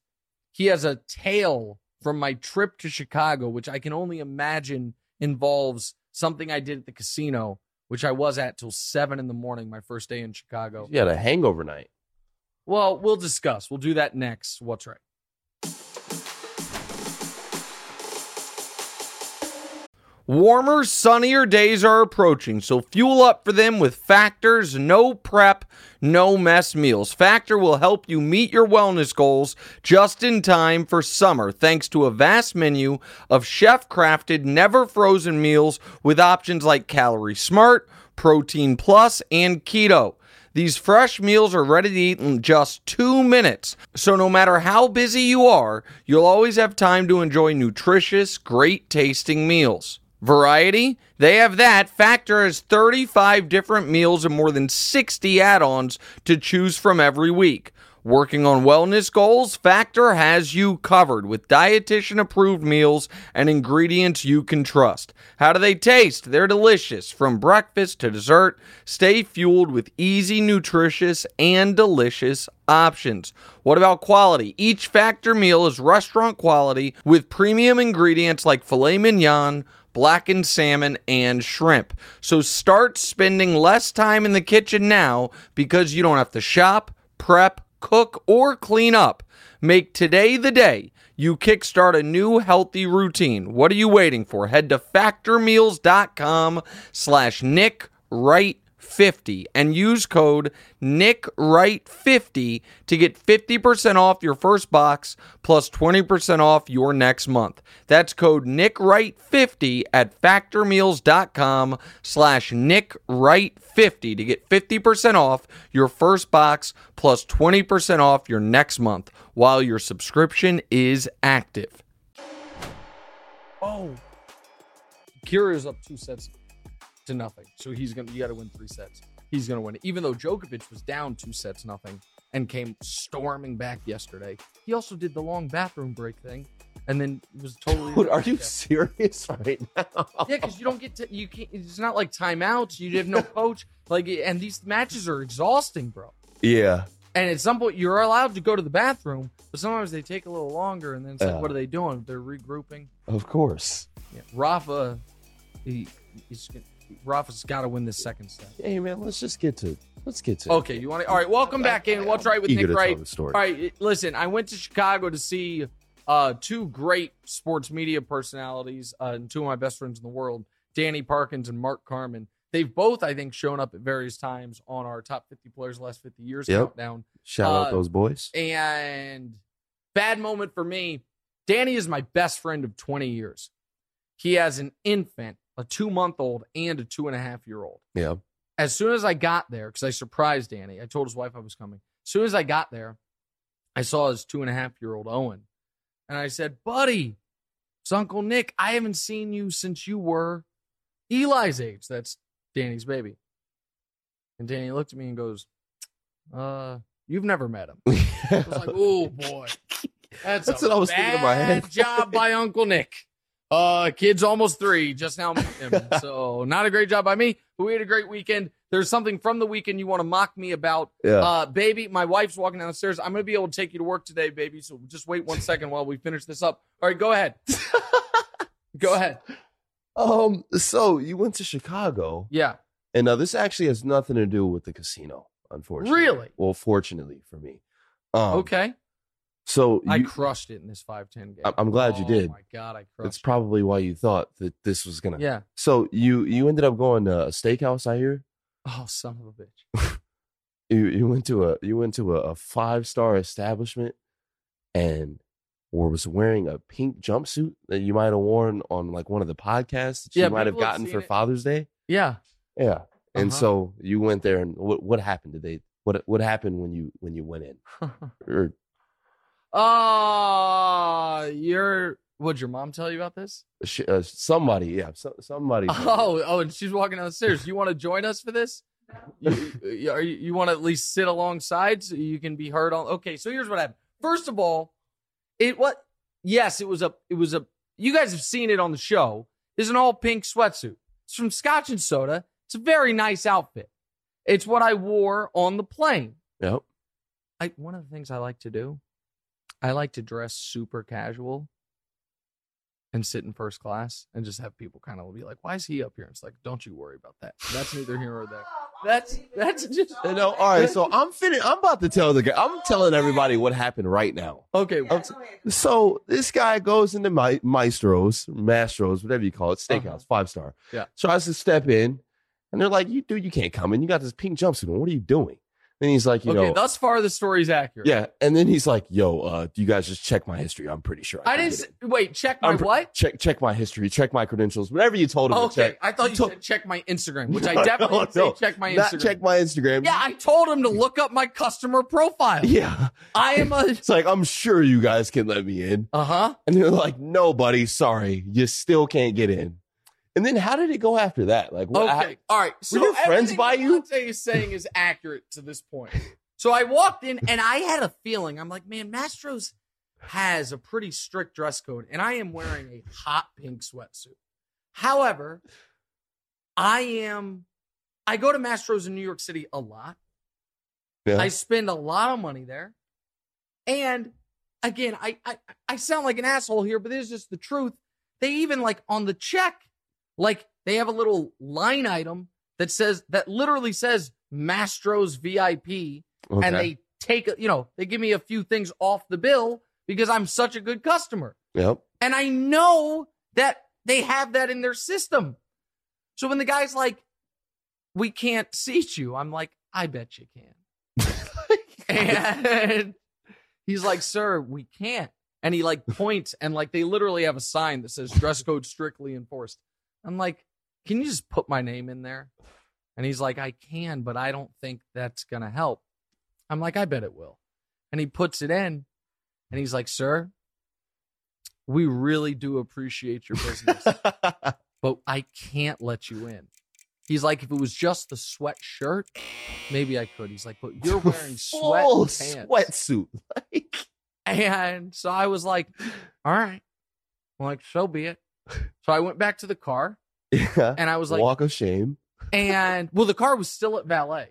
he has a tale from my trip to Chicago, which I can only imagine involves something I did at the casino, which I was at till seven in the morning, my first day in Chicago. You had a hangover night. Well, we'll discuss. We'll do that next. What's Wright? Warmer, sunnier days are approaching, so fuel up for them with Factor's no prep, no mess meals. Factor will help you meet your wellness goals just in time for summer, thanks to a vast menu of chef crafted, never frozen meals with options like Calorie Smart, Protein Plus, and Keto. These fresh meals are ready to eat in just two minutes. So, no matter how busy you are, you'll always have time to enjoy nutritious, great tasting meals. Variety? They have that. Factor has 35 different meals and more than 60 add ons to choose from every week. Working on wellness goals, Factor has you covered with dietitian approved meals and ingredients you can trust. How do they taste? They're delicious. From breakfast to dessert, stay fueled with easy, nutritious, and delicious options. What about quality? Each Factor meal is restaurant quality with premium ingredients like filet mignon blackened salmon, and shrimp. So start spending less time in the kitchen now because you don't have to shop, prep, cook, or clean up. Make today the day you kickstart a new healthy routine. What are you waiting for? Head to factormeals.com slash Nick Wright 50 and use code NickWright50 to get 50% off your first box plus 20% off your next month. That's code NickWright50 at factormeals.com slash NickWright50 to get 50% off your first box plus 20% off your next month while your subscription is active. Oh. Kira's up two sets to nothing. So he's gonna you gotta win three sets. He's gonna win. Even though Djokovic was down two sets nothing and came storming back yesterday. He also did the long bathroom break thing and then was totally Dude, are you <laughs> serious right now? Yeah, because you don't get to you can't it's not like timeouts, you have no <laughs> coach. Like and these matches are exhausting, bro. Yeah. And at some point you're allowed to go to the bathroom, but sometimes they take a little longer and then it's like what are they doing? They're regrouping. Of course. Yeah. Rafa he he's gonna- Rafa's got to win this second set. Hey man, let's just get to let's get to it. Okay, you want to? All right, welcome back in. What's Wright with Nick Wright? All right, listen, I went to Chicago to see uh, two great sports media personalities uh, and two of my best friends in the world, Danny Parkins and Mark Carman. They've both, I think, shown up at various times on our top 50 players last 50 years Yep. countdown. Shout Uh, out those boys. And bad moment for me. Danny is my best friend of 20 years. He has an infant, a two month old, and a two and a half year old. Yeah. As soon as I got there, because I surprised Danny, I told his wife I was coming. As soon as I got there, I saw his two and a half year old Owen. And I said, Buddy, it's Uncle Nick. I haven't seen you since you were Eli's age. That's Danny's baby. And Danny looked at me and goes, Uh, you've never met him. I was like, <laughs> oh boy. That's, That's a what I was thinking in my head. job by Uncle Nick. Uh, kid's almost three, just now. <laughs> So not a great job by me, but we had a great weekend. There's something from the weekend you want to mock me about. Yeah. Uh, baby, my wife's walking down the stairs. I'm going to be able to take you to work today, baby. So just wait one second while we finish this up. All right, go ahead. <laughs> go ahead. um. So you went to Chicago, Yeah. and now this actually has nothing to do with the casino, unfortunately. Really? Well, fortunately for me. Um, Okay. So I you, crushed it in this 5'10 game. I'm glad you Oh, did. my God, I crushed it's probably why you thought that this was gonna. Yeah. So you you ended up going to a steakhouse. I hear Oh, son of a bitch. <laughs> you you went to a you went to a, a five star establishment, and or was wearing a pink jumpsuit that you might have worn on like one of the podcasts that you Yeah, might have gotten for it. Father's Day. Yeah. Yeah. And Uh-huh. so you went there, and what what happened? Did they what what happened when you when you went in? <laughs> Or Uh, you're Would your mom tell you about this? Sh- uh, somebody, yeah, so, somebody. Oh, oh, and she's walking down the stairs. You want to join us for this? You, you, you, you want to at least sit alongside so you can be heard on? Okay, so here's what happened. First of all, it what? Yes, it was a. It was a. You guys have seen it on the show. Is an all pink sweatsuit. It's from Scotch and Soda. It's a very nice outfit. It's what I wore on the plane. Yep. I one of the things I like to do, I like to dress super casual and sit in first class and just have people kind of be like, "Why is he up here?" And it's like, "Don't you worry about that. That's neither here nor there." <laughs> That's that's just You know, all right. So I'm fin- I'm about to tell the guy. I'm telling everybody what happened right now. okay. I'm so this guy goes into my Maestros, Mastros, whatever you call it, steakhouse, Uh-huh. five star. Yeah. Tries to step in, and they're like, "You dude, you can't come in. You got this pink jumpsuit on. What are you doing?" Then he's like, "You know, okay. know, thus far, the story's accurate. yeah." And then he's like, "Yo, uh, do you guys just check my history? I'm pretty sure I, I didn't get s- wait. Check my I'm what? check check my history, check my credentials, whatever you told him to Okay, check. I thought you told- said check my Instagram, <laughs> which I definitely no, didn't say no. check my Not Instagram. check my Instagram. yeah, I told him to look up my customer profile. <laughs> yeah. I am a It's like I'm sure you guys can let me in. uh huh. And they're like, no, buddy, sorry, you still can't get in. And then how did it go after that? Like, what, Okay. All right. So your friends by you? Devontae is saying is accurate to this point. So I walked in and I had a feeling. I'm like, man, Mastro's has a pretty strict dress code, and I am wearing a hot pink sweatsuit. However, I am. I go to Mastro's in New York City a lot. Yeah. I spend a lot of money there, and again, I, I I sound like an asshole here, but this is just the truth. They even like on the check, like they have a little line item that says that literally says Mastro's VIP, okay. and they take you know they give me a few things off the bill because I'm such a good customer, yep. and I know that they have that in their system. So when the guy's like, "We can't seat you," I'm like, "I bet you can." <laughs> And he's like, "Sir, we can't." And he like points and like they literally have a sign that says dress code strictly enforced. I'm like, "Can you just put my name in there?" And he's like, "I can, but I don't think that's going to help." I'm like, "I bet it will." And he puts it in and he's like, "Sir, we really do appreciate your business, <laughs> but I can't let you in." He's like, "If it was just the sweatshirt, maybe I could." He's like, "But you're <laughs> wearing sweat Full pants." sweatsuit. <laughs> Like, And so I was like, all right. I'm like, so be it. <laughs> So I went back to the car yeah. and I was like, Walk of shame. and well, the car was still at valet.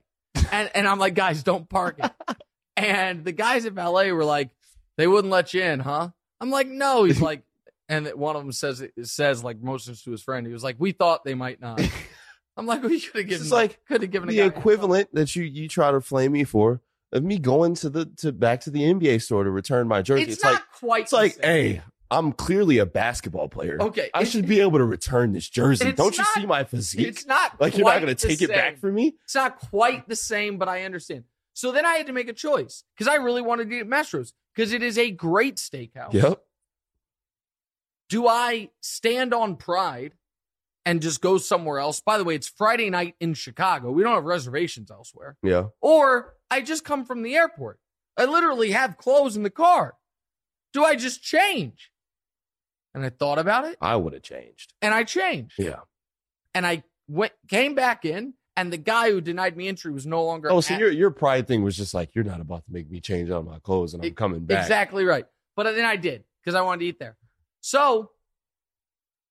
And and I'm like, guys, don't park it. <laughs> And the guys at valet were like, they wouldn't let you in, huh? I'm like, no. He's like, and one of them says it says like motions to his friend. He was like, we thought they might not. <laughs> I'm like, we could have given It's like could have given The equivalent that you you try to flame me for of me going to the to back to the NBA store to return my jersey. It's, It's, not like quite. it's like, same. hey, I'm clearly a basketball player. okay, I should be able to return this jersey. Don't you not- see my physique? It's not Like you're not going to take it back same. from me? It's not quite the same, but I understand. So then I had to make a choice because I really wanted to eat at Mastro's because it is a great steakhouse. Yep. Do I stand on pride and just go somewhere else? By the way, it's Friday night in Chicago. We don't have reservations elsewhere. Yeah. Or I just come from the airport. I literally have clothes in the car. Do I just change? And I thought about it I would have changed. and I changed. Yeah. And I went came back in and the guy who denied me entry was no longer Oh, so at- your your pride thing was just like you're not about to make me change out my clothes and I'm coming back. Exactly right. But then I did because I wanted to eat there. So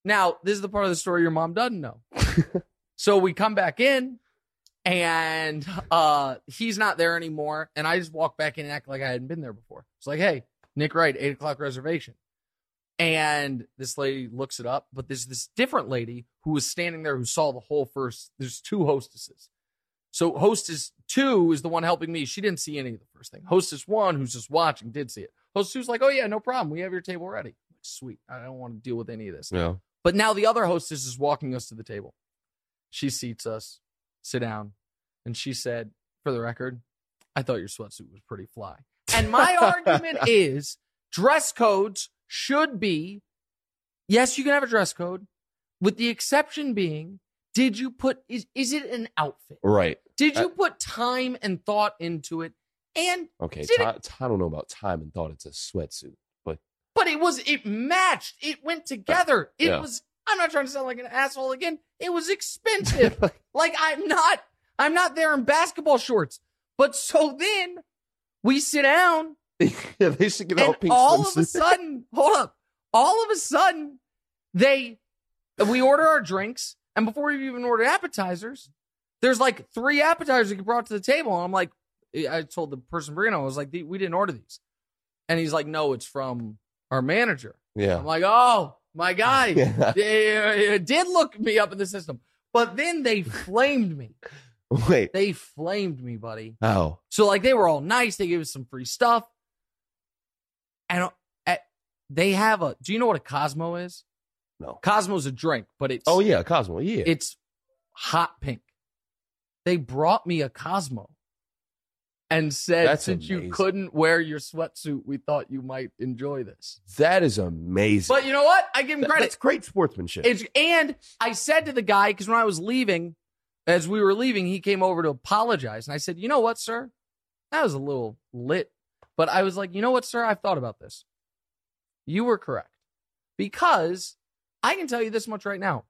now this is the part of the story your mom doesn't know. <laughs> so we come back in and uh he's not there anymore. And I just walk back in and act like I hadn't been there before. It's like, hey, Nick Wright, eight o'clock reservation. And this lady looks it up, but there's this different lady who was standing there who saw the whole first. There's two hostesses. So hostess two is the one helping me. She didn't see any of the first thing. Hostess one, who's just watching, did see it. Hostess two's like, oh yeah, no problem. We have your table ready. Sweet. I don't want to deal with any of this. Yeah. But now the other hostess is walking us to the table. She seats us, sit down, and she said, for the record, I thought your sweatsuit was pretty fly. And my <laughs> argument is dress codes should be yes, you can have a dress code, with the exception being, did you put is is it an outfit? Right. Did you Uh, put time and thought into it? And Okay. Did Ti- I don't know about time and thought it's a sweatsuit, but but it was it matched. It went together. It Yeah. was. I'm not trying to sound like an asshole again. It was expensive. <laughs> like I'm not. I'm not there in basketball shorts. But so then we sit down <laughs> yeah, they should give and out pink all of a sudden, hold up. All of a sudden, they we order our drinks, and before we even order appetizers, there's like three appetizers that get brought to the table. And I'm like, I told the person bringing them, I was like, we didn't order these. And he's like, no, it's from our manager. yeah. I'm like, oh my guy, <laughs> Yeah. they uh, did look me up in the system. But then they flamed me. <laughs> Wait. They flamed me, buddy. Oh. So like they were all nice. They gave us some free stuff, and uh, they have a. Do you know what a Cosmo is? No. Cosmo's a drink, but it's Oh yeah, Cosmo. Yeah. it's hot pink. They brought me a Cosmo, and said That's since you couldn't wear your sweatsuit, we thought you might enjoy this. that is amazing. But you know what? I give him credit. That's great sportsmanship. It's and I said to the guy because when I was leaving, as we were leaving, he came over to apologize, and I said, "You know what, sir? That was a little lit." But I was like, "You know what, sir? I've thought about this. You were correct because I can tell you this much right now.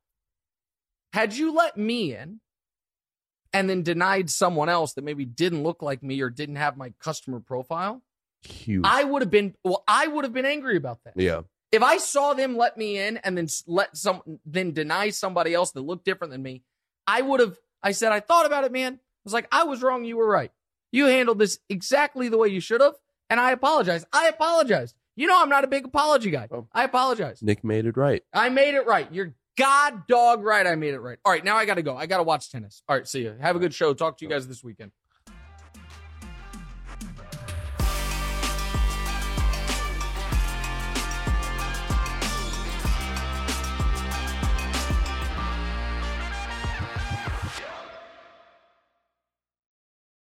Had you let me in." And then denied someone else that maybe didn't look like me or didn't have my customer profile. Huge. I would have been well. I would have been angry about that yeah. if I saw them let me in and then let some then deny somebody else that looked different than me, I would have. I said I thought about it, man. I was like, I was wrong. You were right. You handled this exactly the way you should have, and I apologize. I apologized. You know, I'm not a big apology guy. Oh. I apologize. Nick made it right. I made it right. You're god dog right. I made it right. All right, now I got to go. I got to watch tennis. All right, see you. Have a good show. Talk to you guys this weekend.